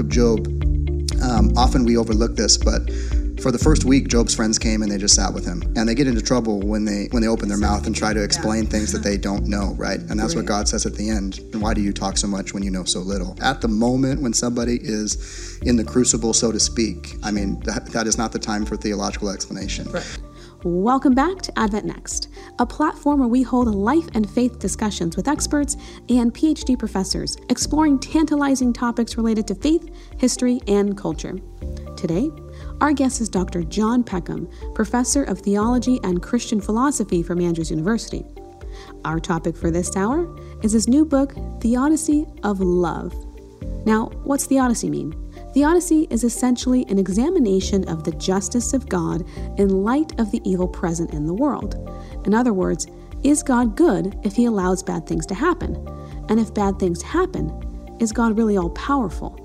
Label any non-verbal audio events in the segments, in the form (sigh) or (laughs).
book of Job, um, often we overlook this, but for the first week, Job's friends came and they just sat with him, and they get into trouble when they when they open their mouth and try to explain yeah. things that they don't know, right? And that's right. what God says at the end. And why do you talk so much when you know so little? At the moment when somebody is in the crucible, so to speak, I mean that, that is not the time for theological explanation. Right. Welcome back to Advent Next, a platform where we hold life and faith discussions with experts and PhD professors, exploring tantalizing topics related to faith, history, and culture. Today, our guest is Dr. John Peckham, professor of theology and Christian philosophy from Andrews University. Our topic for this hour is his new book, Theodicy of Love. Now, what's theodicy mean? Theodicy is essentially an examination of the justice of God in light of the evil present in the world. In other words, is God good if he allows bad things to happen? And if bad things happen, is God really all powerful?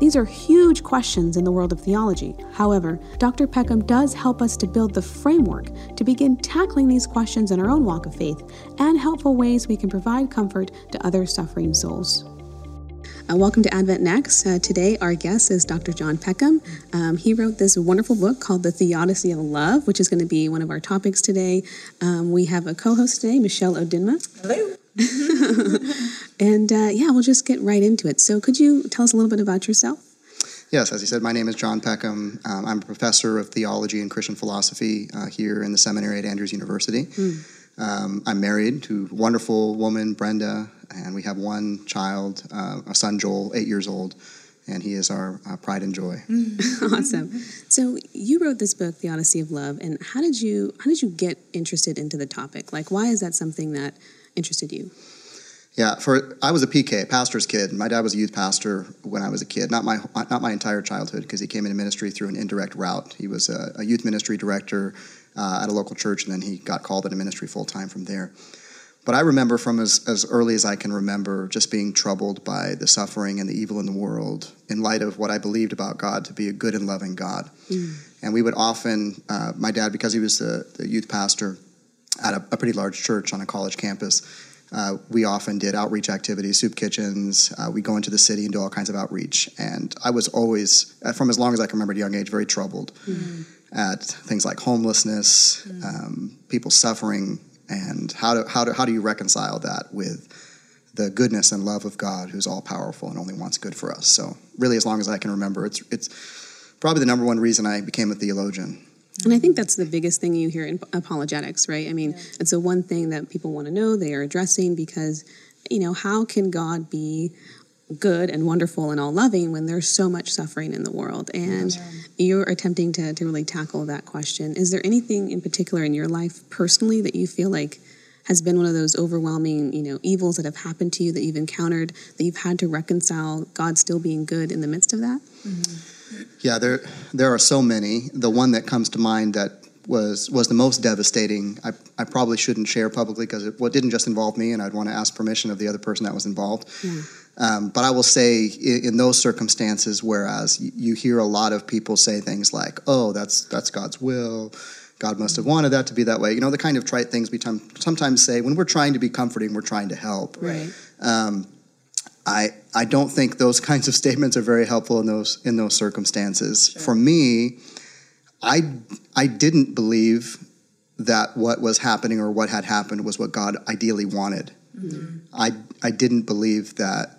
These are huge questions in the world of theology. However, Dr. Peckham does help us to build the framework to begin tackling these questions in our own walk of faith and helpful ways we can provide comfort to other suffering souls. Uh, welcome to Advent Next. Uh, today, our guest is Dr. John Peckham. Um, he wrote this wonderful book called The Theodicy of Love, which is going to be one of our topics today. Um, we have a co host today, Michelle Odinma. Hello. (laughs) and uh, yeah, we'll just get right into it. So, could you tell us a little bit about yourself? Yes, as you said, my name is John Peckham. Um, I'm a professor of theology and Christian philosophy uh, here in the seminary at Andrews University. Mm. Um, I'm married to a wonderful woman, Brenda, and we have one child, uh, a son, Joel, eight years old, and he is our uh, pride and joy. (laughs) awesome. So you wrote this book, Theodicy of Love, and how did you how did you get interested into the topic? Like, why is that something that interested you? Yeah, for I was a PK, pastor's kid. My dad was a youth pastor when I was a kid. Not my not my entire childhood because he came into ministry through an indirect route. He was a, a youth ministry director uh, at a local church, and then he got called into ministry full time from there. But I remember from as, as early as I can remember just being troubled by the suffering and the evil in the world in light of what I believed about God to be a good and loving God. Mm. And we would often, uh, my dad, because he was the, the youth pastor, at a, a pretty large church on a college campus. Uh, we often did outreach activities, soup kitchens. Uh, we go into the city and do all kinds of outreach. And I was always, uh, from as long as I can remember at a young age, very troubled mm-hmm. At things like homelessness, mm-hmm. um, people suffering, and how do, how, do, how do you reconcile that with the goodness and love of God who's all powerful and only wants good for us? So, really, as long as I can remember, it's, it's probably the number one reason I became a theologian. And I think that's the biggest thing you hear in apologetics, right? I mean, yeah. it's the one thing that people want to know they are addressing because, you know, how can God be good and wonderful and all loving when there's so much suffering in the world? And yeah. you're attempting to, to really tackle that question. Is there anything in particular in your life personally that you feel like has been one of those overwhelming, you know, evils that have happened to you that you've encountered that you've had to reconcile God still being good in the midst of that? Mm-hmm. Yeah, there there are so many. The one that comes to mind that was was the most devastating. I, I probably shouldn't share publicly because it well, it didn't just involve me, and I'd want to ask permission of the other person that was involved. Yeah. Um, but I will say, in, in, those circumstances, whereas you hear a lot of people say things like, "Oh, that's that's God's will," God must have wanted that to be that way. You know, the kind of trite things we t- sometimes say when we're trying to be comforting, we're trying to help. Right. Um, I I don't think those (laughs) kinds of statements are very helpful in those in those circumstances. Sure. For me, I I didn't believe that what was happening or what had happened was what God ideally wanted. Mm-hmm. I I didn't believe that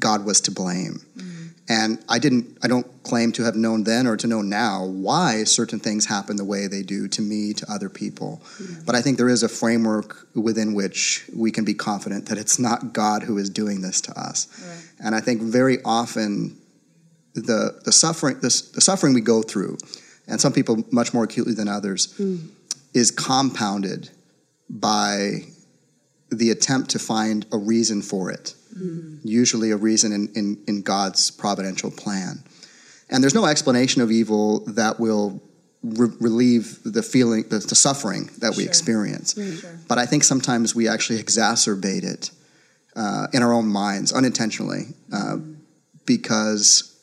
God was to blame. Mm-hmm. And I didn't I don't claim to have known then or to know now why certain things happen the way they do to me, to other people. Mm-hmm. But I think there is a framework within which we can be confident that it's not God who is doing this to us. Right. And I think very often the the suffering the, the suffering we go through, and some people much more acutely than others, mm. is compounded by the attempt to find a reason for it mm. usually a reason in, in, in God's providential plan. And there's no explanation of evil that will re- relieve the feeling, the, the suffering that we experience. Sure. But I think sometimes we actually exacerbate it uh, in our own minds unintentionally uh, mm. because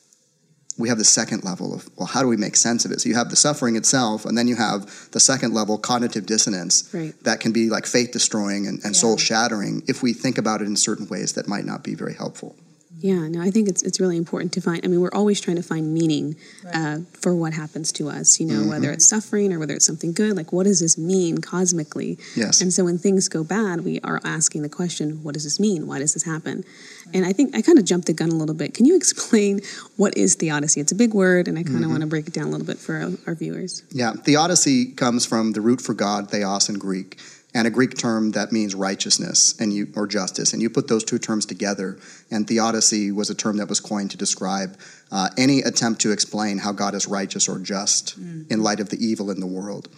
we have the second level of well how do we make sense of it so you have the suffering itself and then you have the second level cognitive dissonance right. that can be like faith destroying and, and yeah. soul shattering if we think about it in certain ways that might not be very helpful Yeah, no, I think it's it's really important to find. I mean, we're always trying to find meaning right. uh, for what happens to us. You know, mm-hmm. whether it's suffering or whether it's something good. Like, what does this mean cosmically? Yes. And so when things go bad, we are asking the question, "What does this mean? Why does this happen?" Right. And I think I kind of jumped the gun a little bit. Can you explain what is theodicy? It's a big word, and I kind of mm-hmm. want to break it down a little bit for our, our viewers. Yeah, theodicy comes from the root for God, theos in Greek and a Greek term that means righteousness and you or justice, and you put those two terms together. And theodicy was a term that was coined to describe uh, any attempt to explain how God is righteous or just mm. in light of the evil in the world.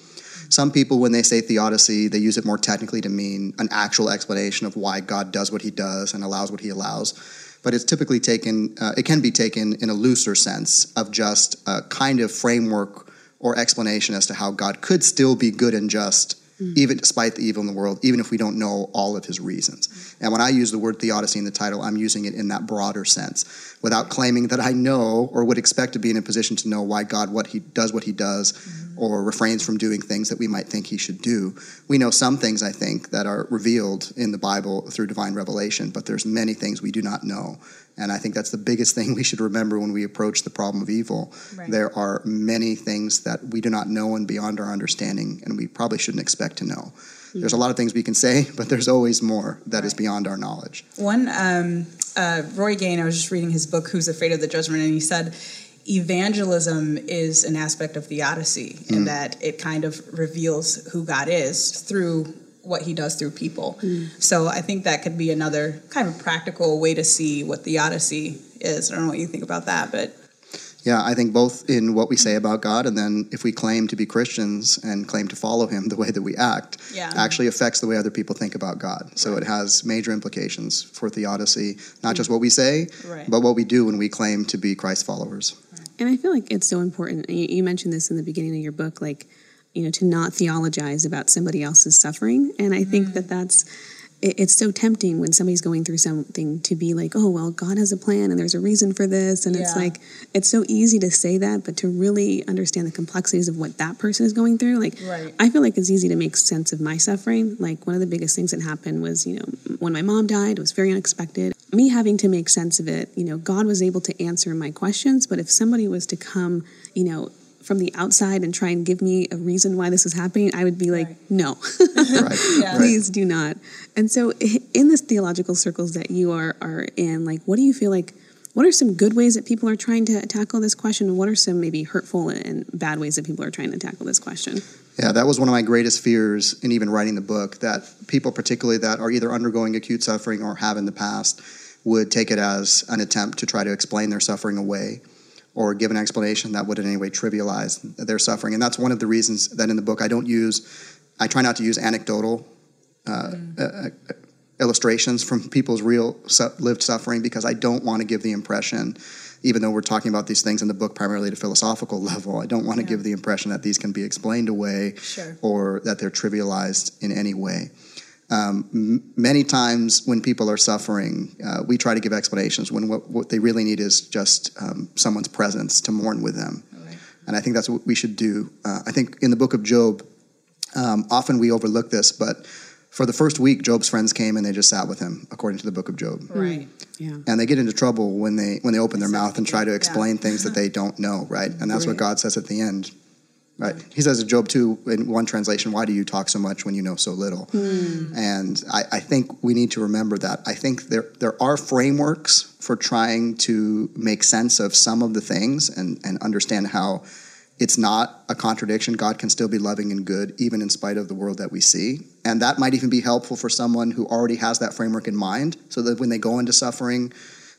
Some people, when they say theodicy, they use it more technically to mean an actual explanation of why God does what He does and allows what He allows. But it's typically taken, uh, it can be taken in a looser sense of just a kind of framework or explanation as to how God could still be good and just mm. even despite the evil in the world, even if we don't know all of his reasons. Mm. And when I use the word theodicy in the title, I'm using it in that broader sense, without claiming that I know or would expect to be in a position to know why God what he does what he does mm. Or refrains from doing things that we might think he should do. We know some things I think that are revealed in the Bible through divine revelation, but there's many things we do not know. And I think that's the biggest (laughs) thing we should remember when we approach the problem of evil. Right. There are many things that we do not know and beyond our understanding, and we probably shouldn't expect to know. Mm-hmm. There's a lot of things we can say, (laughs) but there's always more that right. is beyond our knowledge. One, um, uh, Roy Gane, I was just reading his book, Who's Afraid of the Judgment, and he said, evangelism is an aspect of theodicy mm. in that it kind of reveals who God is through what he does through people. Mm. So I think that could be another kind of practical way to see what theodicy is. I don't know what you think about that, but yeah, I think both in what we say about God and then if we claim to be Christians and claim to follow Him, the way that we act yeah. actually affects the way other people think about God. So right. it has major implications for theodicy, not mm. just what we say, right. but what we do when we claim to be Christ followers. And I feel like it's so important. You mentioned this in the beginning of your book, like you know to not theologize about somebody else's suffering and i think mm. that that's it, it's so tempting when somebody's going through something to be like oh well god has a plan and there's a reason for this and yeah. it's like it's so easy to say that but to really understand the complexities of what that person is going through like right. i feel like it's easy to make sense of my suffering like one of the biggest things that happened was you know when my mom died it was very unexpected me having to make sense of it you know god was able to answer my questions but if somebody was to come you know from the outside and try and give me a reason why this is happening, I would be like, right. no, (laughs) right. yeah. please do not. And so, in this theological circles that you are are in, like, what do you feel like? What are some good ways that people are trying to tackle this question, and what are some maybe hurtful and bad ways that people are trying to tackle this question? Yeah, that was one of my greatest fears in even writing the book. That people, particularly that are either undergoing acute suffering or have in the past, would take it as an attempt to try to explain their suffering away or give an explanation that would in any way trivialize their suffering. And that's one of the reasons that in the book I don't use, I try not to use anecdotal uh, mm. uh, uh illustrations from people's real su- lived suffering because I don't want to give the impression, even though we're talking about these things in the book primarily at a philosophical (laughs) level, I don't want to yeah. give the impression that these can be explained away sure. or that they're trivialized in any way. Um, m- many times when people are suffering, uh, we try to give explanations when what, what they really need is just um, someone's presence to mourn with them. Right. And I think that's what we should do. Uh, I think in the book of Job, um, often we overlook this, but for the first week, Job's friends came and they just sat with him, according to the book of Job. Right. Yeah. And they get into trouble when they when they open their mouth and try to explain yeah. things that they don't know. Right. And that's right. what God says at the end. Right. He says in Job 2, in one translation, why do you talk so much when you know so little? Mm. And I, I, think we need to remember that. I think there, there are frameworks for trying to make sense of some of the things and, and understand how it's not a contradiction. God can still be loving and good, even in spite of the world that we see. And that might even be helpful for someone who already has that framework in mind, so that when they go into suffering,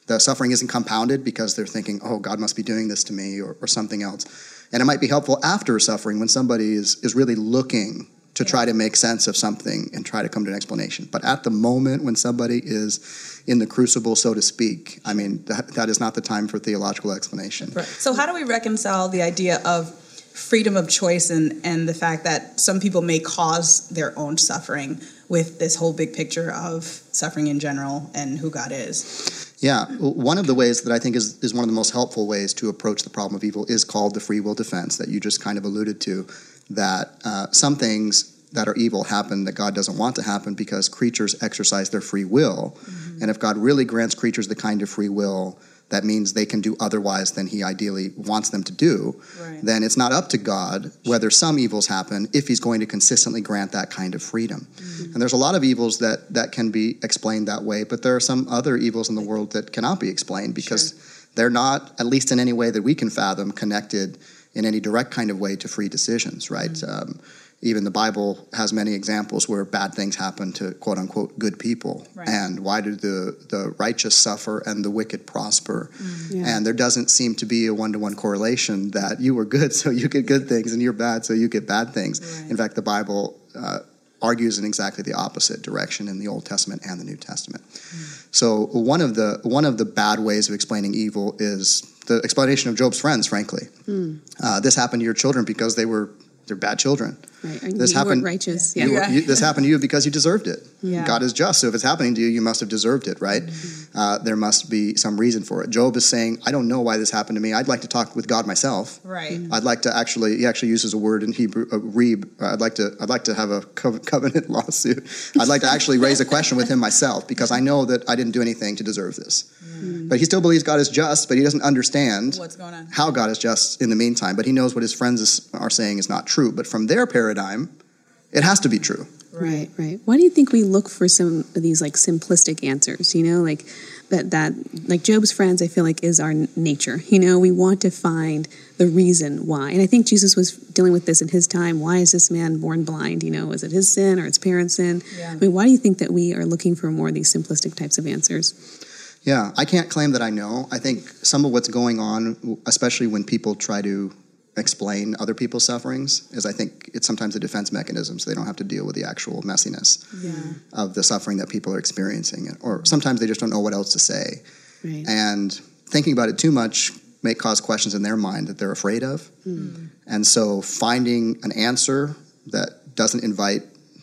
the suffering isn't compounded because they're thinking, oh, God must be doing this to me or, or something else and it might be helpful after suffering when somebody is, is really looking to try to make sense of something and try to come to an explanation. But at the moment when somebody is in the crucible, so to speak, I mean, that, that is not the time for theological explanation. Right. So, how do we reconcile the idea of freedom of choice and, and the fact that some people may cause their own suffering with this whole big picture of suffering in general and who God is? Yeah, one of the ways that I think is, is one of the most helpful ways to approach the problem of evil is called the free will defense that you just kind of alluded to. That uh, some things that are evil happen that God doesn't want to happen because creatures exercise their free will. Mm-hmm. And if God really grants creatures the kind of free will that means they can do otherwise than he ideally wants them to do, right. then it's not up to God whether some evils happen if he's going to consistently grant that kind of freedom. Mm-hmm. And there's a lot of evils that, that can be explained that way, but there are some other evils in the world that cannot be explained because sure. they're not, at least in any way that we can fathom, connected in any direct kind of way to free decisions, right? Mm-hmm. Um, even the Bible has many examples where bad things happen to quote unquote good people. Right. And why do the, the righteous suffer and the wicked prosper? Mm, yeah. And there doesn't seem to be a one to one correlation that you were good, (laughs) so you get good things, and you're bad, so you get bad things. Right. In fact, the Bible uh, argues in exactly the opposite direction in the Old Testament and the New Testament. Mm. So one of the one of the bad ways of explaining evil is the explanation of Job's friends. Frankly, mm. uh, this happened to your children because they were they're bad children. Right. this you happened. righteous. Yeah. You, you, this happened to you because you deserved it. Yeah. God is just. So if it's happening to you, you must have deserved it, right? Mm-hmm. Uh, there must be some reason for it. Job is saying, "I don't know why this happened to me. I'd like to talk with God myself. Right. Mm-hmm. I'd like to actually. He actually uses a word in Hebrew, uh, reeb. I'd like to. I'd like to have a co- (laughs) covenant lawsuit. I'd like to actually raise a question with him myself because I know that I didn't do anything to deserve this. Mm-hmm. But he still believes God is just, but he doesn't understand what's going on, how God is just in the meantime. But he knows what his friends is, are saying is not true. But from their paradigm, it has to be true. Right, right. Why do you think we look for some of these like simplistic answers? You know, like that that like Job's friends, I feel like is our nature. You know, we want to find the reason why, and I think Jesus was dealing with this in his time. Why is this man born blind? You know, is it his sin or his parents' sin? Yeah. I mean, why do you think that we are looking for more of these simplistic types of answers? Yeah, I can't claim that I know. I think some of what's going on, especially when people try to explain other people's sufferings, is I think it's sometimes a defense mechanism so they don't have to deal with the actual messiness yeah. of the suffering that people are experiencing. Or sometimes they just don't know what else to say. Right. And thinking about it too much may cause questions in their mind that they're afraid of. Mm. And so finding an answer that doesn't invite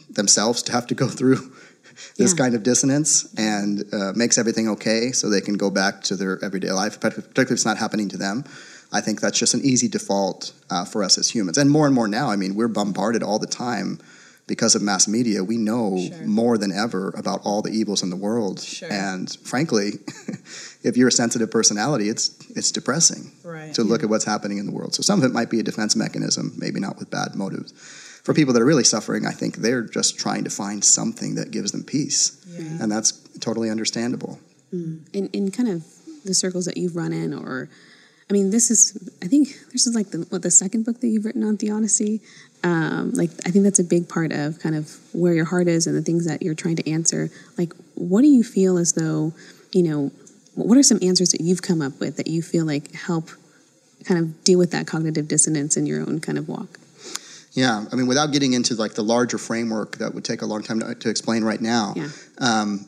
themselves to have to go through (laughs) this yeah. kind of dissonance and uh, makes everything okay so they can go back to their everyday life, particularly if it's not happening to them. I think that's just an easy default uh, for us as humans. And more and more now, I mean, we're bombarded all the time because of mass media. We know sure. more than ever about all the evils in the world. Sure. And frankly, (laughs) if you're a sensitive personality, it's it's depressing right. to look yeah. at what's happening in the world. So some of it might be a defense mechanism, maybe not with bad motives for people that are really suffering, I think they're just trying to find something that gives them peace. Yeah. And that's totally understandable. Mm. In, in kind of the circles that you've run in, or, I mean, this is, I think this is like the, what, the second book that you've written on theodicy. Um, like, I think that's a big part of kind of where your heart is and the things that you're trying to answer. Like, what do you feel as though, you know, what are some answers that you've come up with that you feel like help kind of deal with that cognitive dissonance in your own kind of walk? Yeah, I mean, without getting into like the larger framework that would take a long time to, to explain right now, yeah. um,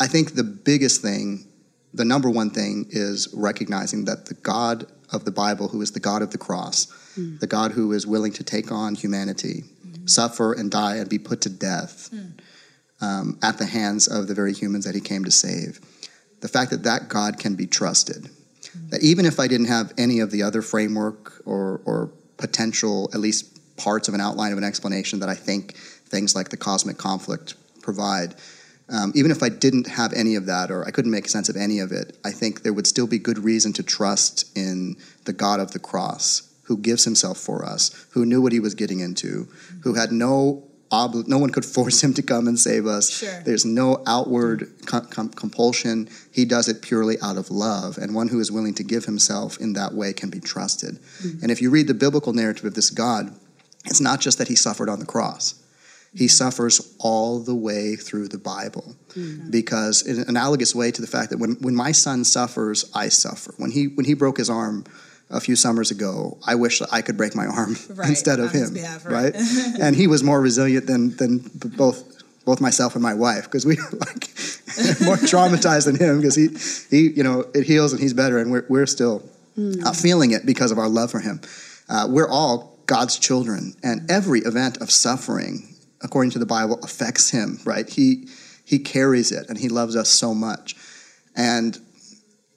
I think the biggest thing, the number one thing, is recognizing that the God of the Bible, who is the God of the cross, mm. the God who is willing to take on humanity, mm. suffer and die and be put to death mm. um, at the hands of the very humans that He came to save, the fact that that God can be trusted, mm. that even if I didn't have any of the other framework or, or potential, at least parts of an outline of an explanation that I think things like the cosmic conflict provide. Um, even if I didn't have any of that or I couldn't make sense of any of it, I think there would still be good reason to trust in the God of the cross who gives himself for us, who knew what he was getting into, who had no obli- no one could (laughs) force him to come and save us. Sure. There's no outward com- com- compulsion. He does it purely out of love, and one who is willing to give himself in that way can be trusted. Mm-hmm. And if you read the biblical narrative of this God, it's not just that he suffered on the cross. He suffers all the way through the Bible. Mm-hmm. Because in an analogous way to the fact that when, when my son suffers, I suffer. When he when he broke his arm a few summers ago, I wish that I could break my arm (laughs) right. instead of him. Behalf, right? right? (laughs) and he was more resilient than than both both myself and my wife because we were (laughs) like more traumatized than him because he he you know it heals and he's better and we're we're still mm. uh, feeling it because of our love for him. Uh, we're all God's children, and every event of suffering, according to the Bible, affects him, right? He, he carries it, and he loves us so much. And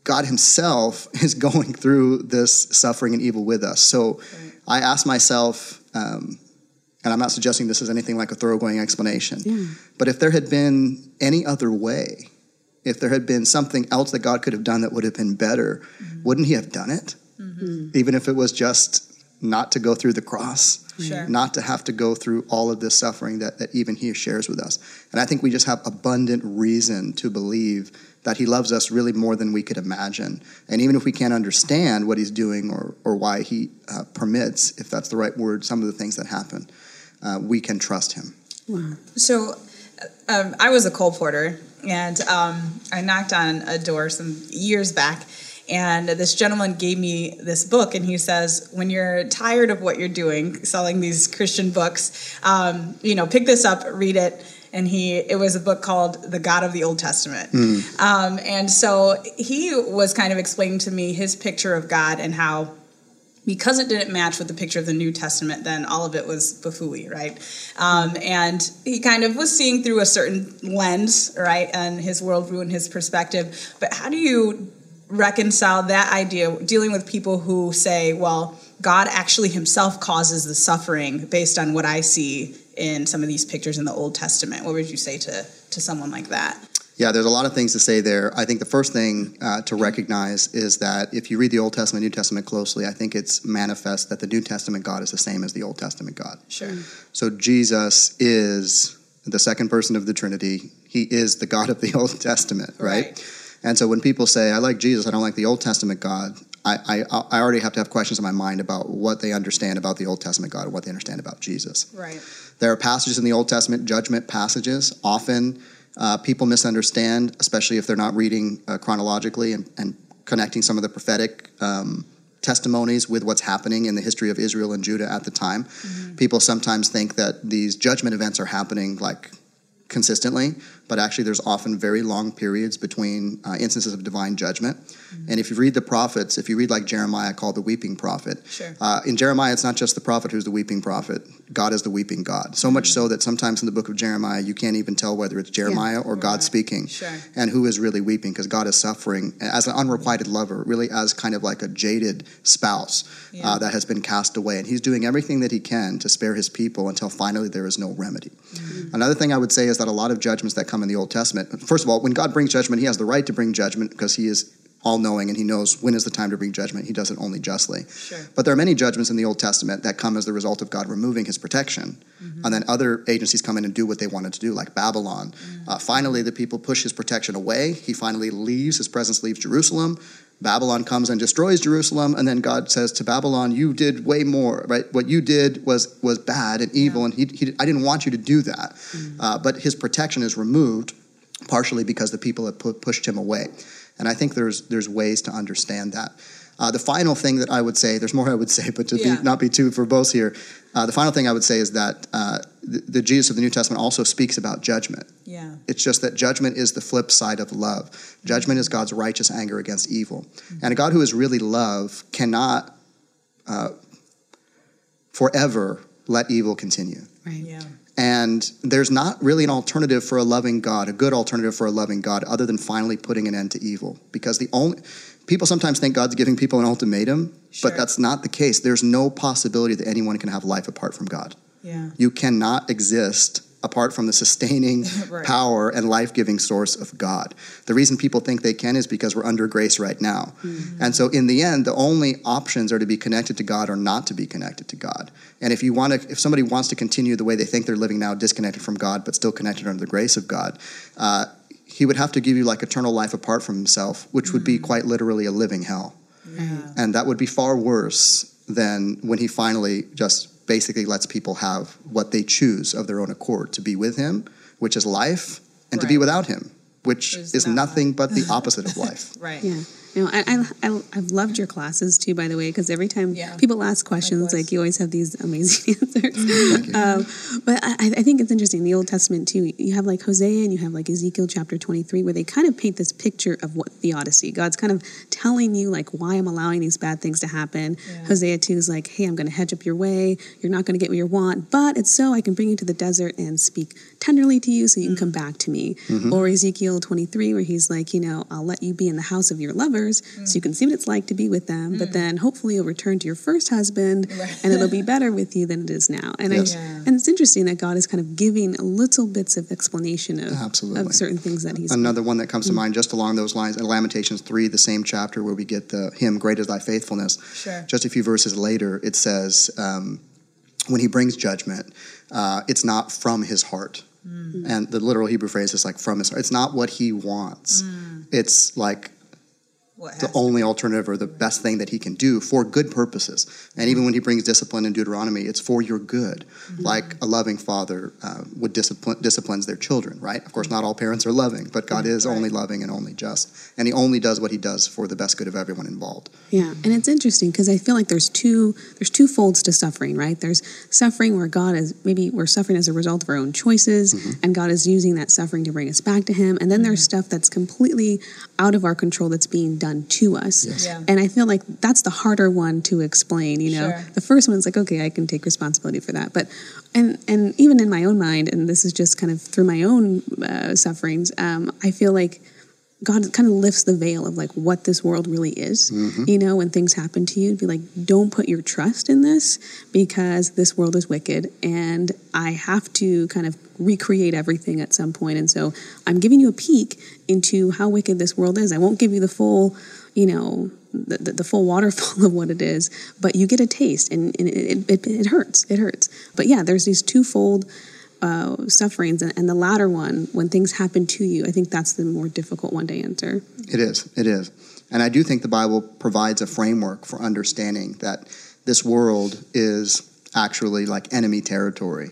God himself (laughs) is going through this suffering and evil with us. So. I ask myself, um, and I'm not suggesting this is anything like a thoroughgoing explanation, but if there had been any other way, if there had been something else that God could have done that would have been better, Mm-hmm. wouldn't He have done it? Even if it was just not to go through the cross, Sure. not to have to go through all of this suffering that, that even He shares with us. And I think we just have abundant reason to believe that He loves us really more than we could imagine. And even if we can't understand what He's doing or, or why He uh, permits, if that's the right word, some of the things that happen, uh, we can trust Him. Wow. So, um, I was a colporteur, and um, I knocked on a door some years back, and this gentleman gave me this book, and he says, "When you're tired of what you're doing, selling these Christian books, um, you know, pick this up, read it." And he, it was a book called "The God of the Old Testament," um, and so he was kind of explaining to me his picture of God and how because it didn't match with the picture of the New Testament, then all of it was bafooey, right? Um, and he kind of was seeing through a certain lens, right, and his worldview and his perspective. But how do you reconcile that idea dealing with people who say, well, God actually himself causes the suffering based on what I see in some of these pictures in the Old Testament? What would you say to, to someone like that? Yeah, there's a lot of things to say there. I think the first thing uh, to recognize is that if you read the Old Testament, New Testament closely, I think it's manifest that the New Testament God is the same as the Old Testament God. Sure. So Jesus is the second person of the Trinity. He is the God of the (laughs) Old Testament, right? Right. And so when people say, I like Jesus, I don't like the Old Testament God, I, I, I already have to have questions in my mind about what they understand about the Old Testament God and what they understand about Jesus. Right. There are passages in the Old Testament, judgment passages. Often uh, people misunderstand, especially if they're not reading uh, chronologically and, and connecting some of the prophetic um, testimonies with what's happening in the history of Israel and Judah at the time. People sometimes think that these judgment events are happening like consistently, but actually there's often very long periods between uh, instances of divine judgment. And if you read the prophets, if you read like Jeremiah called the weeping prophet, Sure. uh, in Jeremiah it's not just the prophet who's the weeping prophet. God is the weeping God. So much so that sometimes in the book of Jeremiah you can't even tell whether it's Jeremiah or God Right. speaking Sure. and who is really weeping because God is suffering as an unrequited lover, really as kind of like a jaded spouse Yeah. uh, that has been cast away. And he's doing everything that he can to spare his people until finally there is no remedy. Mm-hmm. Another thing I would say is that a lot of judgments that come in the Old Testament, first of all, when God brings judgment, he has the right to bring judgment because he is all knowing and he knows when is the time to bring judgment. He does it only justly. Sure. But there are many judgments in the Old Testament that come as the result of God removing his protection. And then other agencies come in and do what they wanted to do, like Babylon. Uh, finally, the people push his protection away. He finally leaves, his presence leaves Jerusalem. Babylon comes and destroys Jerusalem, and then God says to Babylon, "You did way more. Right? What you did was was bad and evil, and he, he, I didn't want you to do that." Uh, but His protection is removed, partially because the people have pu- pushed him away. And I think there's there's ways to understand that. Uh, the final thing that I would say, there's more I would say, (laughs) but to Yeah. be, not be too verbose here, uh, the final thing I would say is that uh, the, the Jesus of the New Testament also speaks about judgment. Yeah. It's just that judgment is the flip side of love. Judgment is God's righteous anger against evil. And a God who is really love cannot uh, forever let evil continue. Right. Yeah. And there's not really an alternative for a loving God, a good alternative for a loving God, other than finally putting an end to evil. Because the only people sometimes think God's giving people an ultimatum, Sure. but that's not the case. There's no possibility that anyone can have life apart from God. Yeah. You cannot exist apart from the sustaining (laughs) Right. power and life giving source of God. The reason people think they can is because we're under grace right now. Mm-hmm. And so, in the end, the only options are to be connected to God or not to be connected to God. And if you want to, if somebody wants to continue the way they think they're living now, disconnected from God, but still connected under the grace of God, uh, he would have to give you like eternal life apart from himself, which would be mm. quite literally a living hell. Yeah. And that would be far worse than when he finally just basically lets people have what they choose of their own accord to be with him, which is life, and to be without him, which Is is not nothing but the (laughs) opposite of life. Right. Yeah. No, I, I, I, I've loved your classes too, by the way, because every time Yeah. people ask questions, like you always have these amazing (laughs) answers. (laughs) Um, but I, I think it's interesting. The Old Testament too. You have like Hosea and you have like Ezekiel chapter twenty three, where they kind of paint this picture of what theodicy. God's kind of telling you like why I'm allowing these bad things to happen. Yeah. Hosea two is like, hey, I'm going to hedge up your way. You're not going to get what you want, but it's so I can bring you to the desert and speak tenderly to you, so you can come back to me. Or Ezekiel twenty three, where he's like, you know, I'll let you be in the house of your lover others so you can see what it's like to be with them. But then hopefully you'll return to your first husband (laughs) and it'll be better with you than it is now. And Yes. I, Yeah. and it's interesting that God is kind of giving little bits of explanation of, Absolutely. of certain things that He's Another one that comes to mind just along those lines in Lamentations 3, the same chapter where we get the hymn, Great is Thy Faithfulness. Sure. Just a few verses later, it says, um, when he brings judgment, uh, it's not from his heart. And the literal Hebrew phrase is like from his heart. It's not what he wants. It's like What the only alternative or the best thing that he can do for good purposes. And even when he brings discipline in Deuteronomy, it's for your good. Mm-hmm. Like a loving father uh, would discipline disciplines their children, right? Of course, not all parents are loving, but God is only loving and only just, and He only does what He does for the best good of everyone involved. Yeah, and it's interesting because I feel like there's two there's two folds to suffering, right? There's suffering where God is maybe we're suffering as a result of our own choices, mm-hmm. and God is using that suffering to bring us back to Him. And then there's mm-hmm. stuff that's completely out of our control that's being done to us. Yes. Yeah. And I feel like that's the harder one to explain. You know, Sure. the first one is like, okay, I can take responsibility for that, but and and even in my own mind, and this is just kind of through my own uh, sufferings, um, I feel like. God kind of lifts the veil of like what this world really is. Mm-hmm. You know, when things happen to you, be like, don't put your trust in this because this world is wicked and I have to kind of recreate everything at some point. And so I'm giving you a peek into how wicked this world is. I won't give you the full, you know, the, the, the full waterfall (laughs) of what it is, but you get a taste and, and it, it, it hurts. It hurts. But yeah, there's these twofold uh, sufferings, and, and the latter one, when things happen to you, I think that's the more difficult one to answer. It is. It is. And I do think the Bible provides a framework for understanding that this world is actually like enemy territory.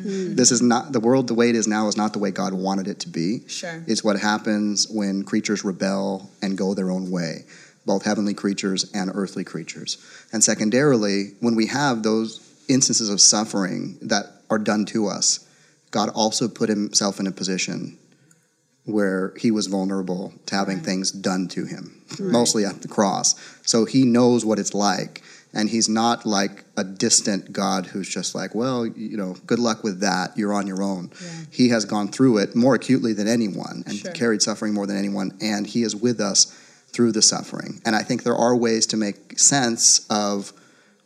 this is not the world the way it is now is not the way God wanted it to be. Sure. It's what happens when creatures rebel and go their own way, both heavenly creatures and earthly creatures. And secondarily, when we have those instances of suffering that are done to us, God also put himself in a position where he was vulnerable to having things done to him, mostly at the cross. So he knows what it's like. And he's not like a distant God who's just like, well, you know, good luck with that. You're on your own. He has gone through it more acutely than anyone and Sure. carried suffering more than anyone. And he is with us through the suffering. And I think there are ways to make sense of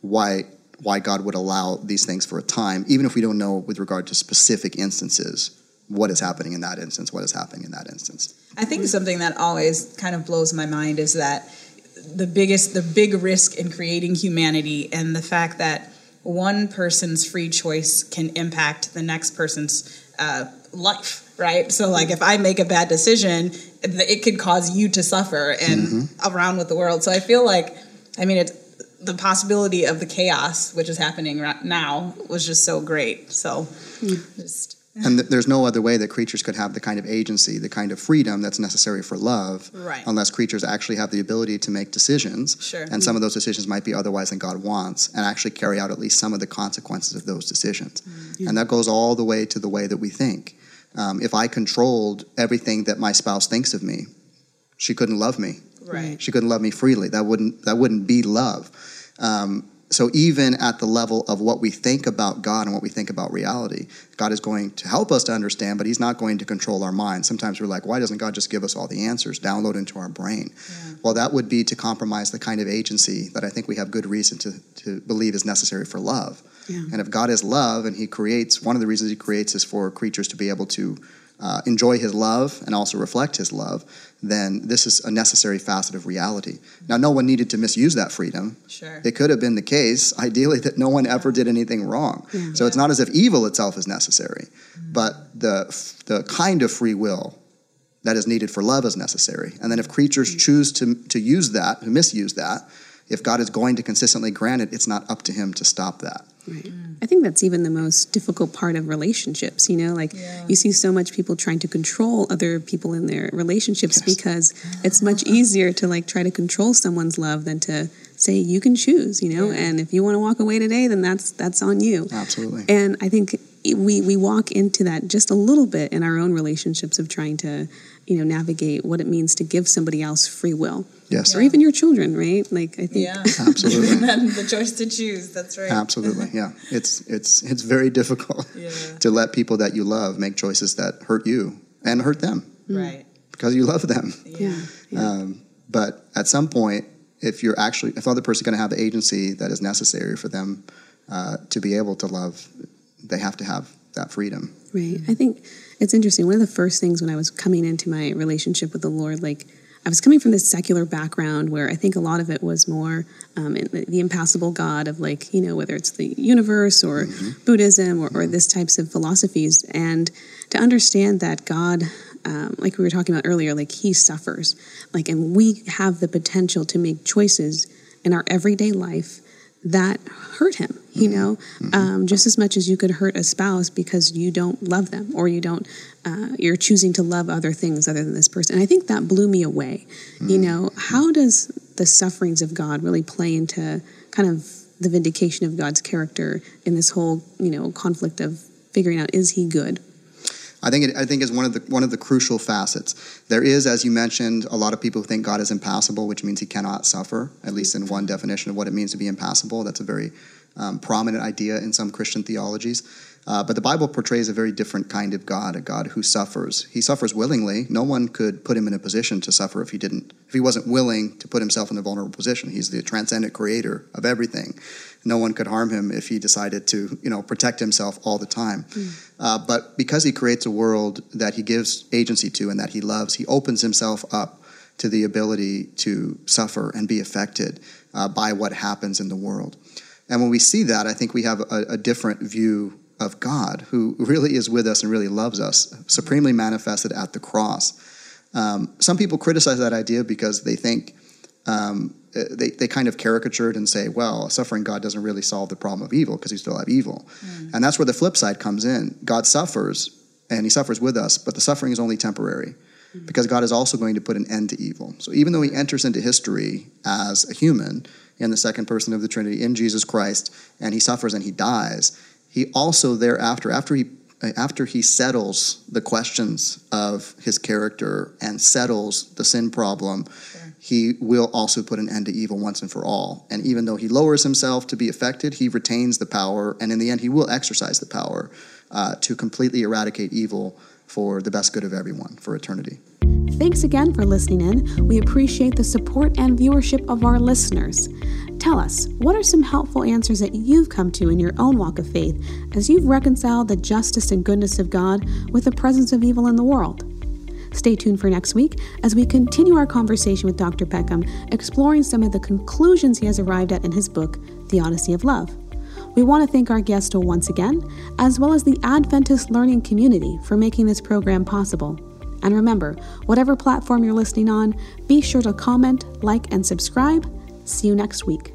why why God would allow these things for a time, even if we don't know with regard to specific instances what is happening in that instance, what is happening in that instance. I think something that always kind of blows my mind is that the biggest, the big risk in creating humanity and the fact that one person's free choice can impact the next person's uh, life, right? So, like, if I make a bad decision, it could cause you to suffer and around with the world. So, I feel like, I mean, it's the possibility of the chaos which is happening right now was just so great. So, just And th- there's no other way that creatures could have the kind of agency, the kind of freedom that's necessary for love, Right. unless creatures actually have the ability to make decisions. Sure. And some of those decisions might be otherwise than God wants, and actually carry out at least some of the consequences of those decisions. And that goes all the way to the way that we think. Um, if I controlled everything that my spouse thinks of me, she couldn't love me. Right. She couldn't love me freely. That wouldn't that wouldn't be love. Um, so even at the level of what we think about God and what we think about reality, God is going to help us to understand, but He's not going to control our mind. Sometimes we're like, why doesn't God just give us all the answers, download into our brain? Well, that would be to compromise the kind of agency that I think we have good reason to, to believe is necessary for love. Yeah. And if God is love and He creates, one of the reasons He creates is for creatures to be able to uh, enjoy His love and also reflect His love, then this is a necessary facet of reality. Now, no one needed to misuse that freedom. Sure. It could have been the case, ideally, that no one ever did anything wrong. So it's not as if evil itself is necessary, but the, the kind of free will that is needed for love is necessary. And then if creatures choose to, to use that, to misuse that, if God is going to consistently grant it, it's not up to Him to stop that. Right. I think that's even the most difficult part of relationships. You know, like Yeah. you see so much people trying to control other people in their relationships Yes. because it's much easier to like try to control someone's love than to say you can choose. You know, Yeah. and if you want to walk away today, then that's that's on you. Absolutely. And I think we we walk into that just a little bit in our own relationships of trying to, you know, navigate what it means to give somebody else free will, Yes, or even your children, right? Like I think Yeah. (laughs) absolutely. (laughs) and then the choice to choose. That's right. Absolutely, (laughs) yeah. It's it's it's very difficult Yeah. to let people that you love make choices that hurt you and hurt them Right. because you love them. yeah, yeah. Um, But at some point, if you're actually, if the other person's going to have the agency that is necessary for them uh, to be able to love, they have to have that freedom. Right. I think it's interesting. One of the first things when I was coming into my relationship with the Lord, like I was coming from this secular background where I think a lot of it was more um, the, the, impassible God of like, you know, whether it's the universe or mm-hmm. Buddhism or, or this types of philosophies. And to understand that God, um, like we were talking about earlier, like he suffers, like, and we have the potential to make choices in our everyday life that hurt him you know mm-hmm. um, just as much as you could hurt a spouse because you don't love them or you don't uh, you're choosing to love other things other than this person and i think that blew me away mm-hmm. you know how does the sufferings of god really play into kind of the vindication of god's character in this whole you know conflict of figuring out is he good I think it, I think is one of the one of the crucial facets. There is, as you mentioned, a lot of people who think God is impassible, which means He cannot suffer. At least in one definition of what it means to be impassible, that's a very um, prominent idea in some Christian theologies. Uh, but the Bible portrays a very different kind of God, a God who suffers. He suffers willingly. No one could put him in a position to suffer if he didn't, if he wasn't willing to put himself in a vulnerable position. He's the transcendent creator of everything. No one could harm him if he decided to, you know, protect himself all the time. Mm. Uh, but because he creates a world that he gives agency to and that he loves, he opens himself up to the ability to suffer and be affected uh, by what happens in the world. And when we see that, I think we have a, a different view of God who really is with us and really loves us, supremely manifested at the cross. Um, some people criticize that idea because they think um, they, they kind of caricatured and say, well, suffering God doesn't really solve the problem of evil because we still have evil. Mm. And that's where the flip side comes in. God suffers and he suffers with us, but the suffering is only temporary mm. because God is also going to put an end to evil. So even though he enters into history as a human in the second person of the Trinity in Jesus Christ and he suffers and he dies, he also thereafter, after he after he settles the questions of his character and settles the sin problem, sure. he will also put an end to evil once and for all. And even though he lowers himself to be affected, he retains the power, and in the end, he will exercise the power uh, to completely eradicate evil for the best good of everyone for eternity. Thanks again for listening in. We appreciate the support and viewership of our listeners. Tell us, what are some helpful answers that you've come to in your own walk of faith as you've reconciled the justice and goodness of God with the presence of evil in the world? Stay tuned for next week as we continue our conversation with Dr. Peckham, exploring some of the conclusions he has arrived at in his book, Theodicy of Love. We want to thank our guest once again, as well as the Adventist Learning Community for making this program possible. And remember, whatever platform you're listening on, be sure to comment, like, and subscribe See you next week.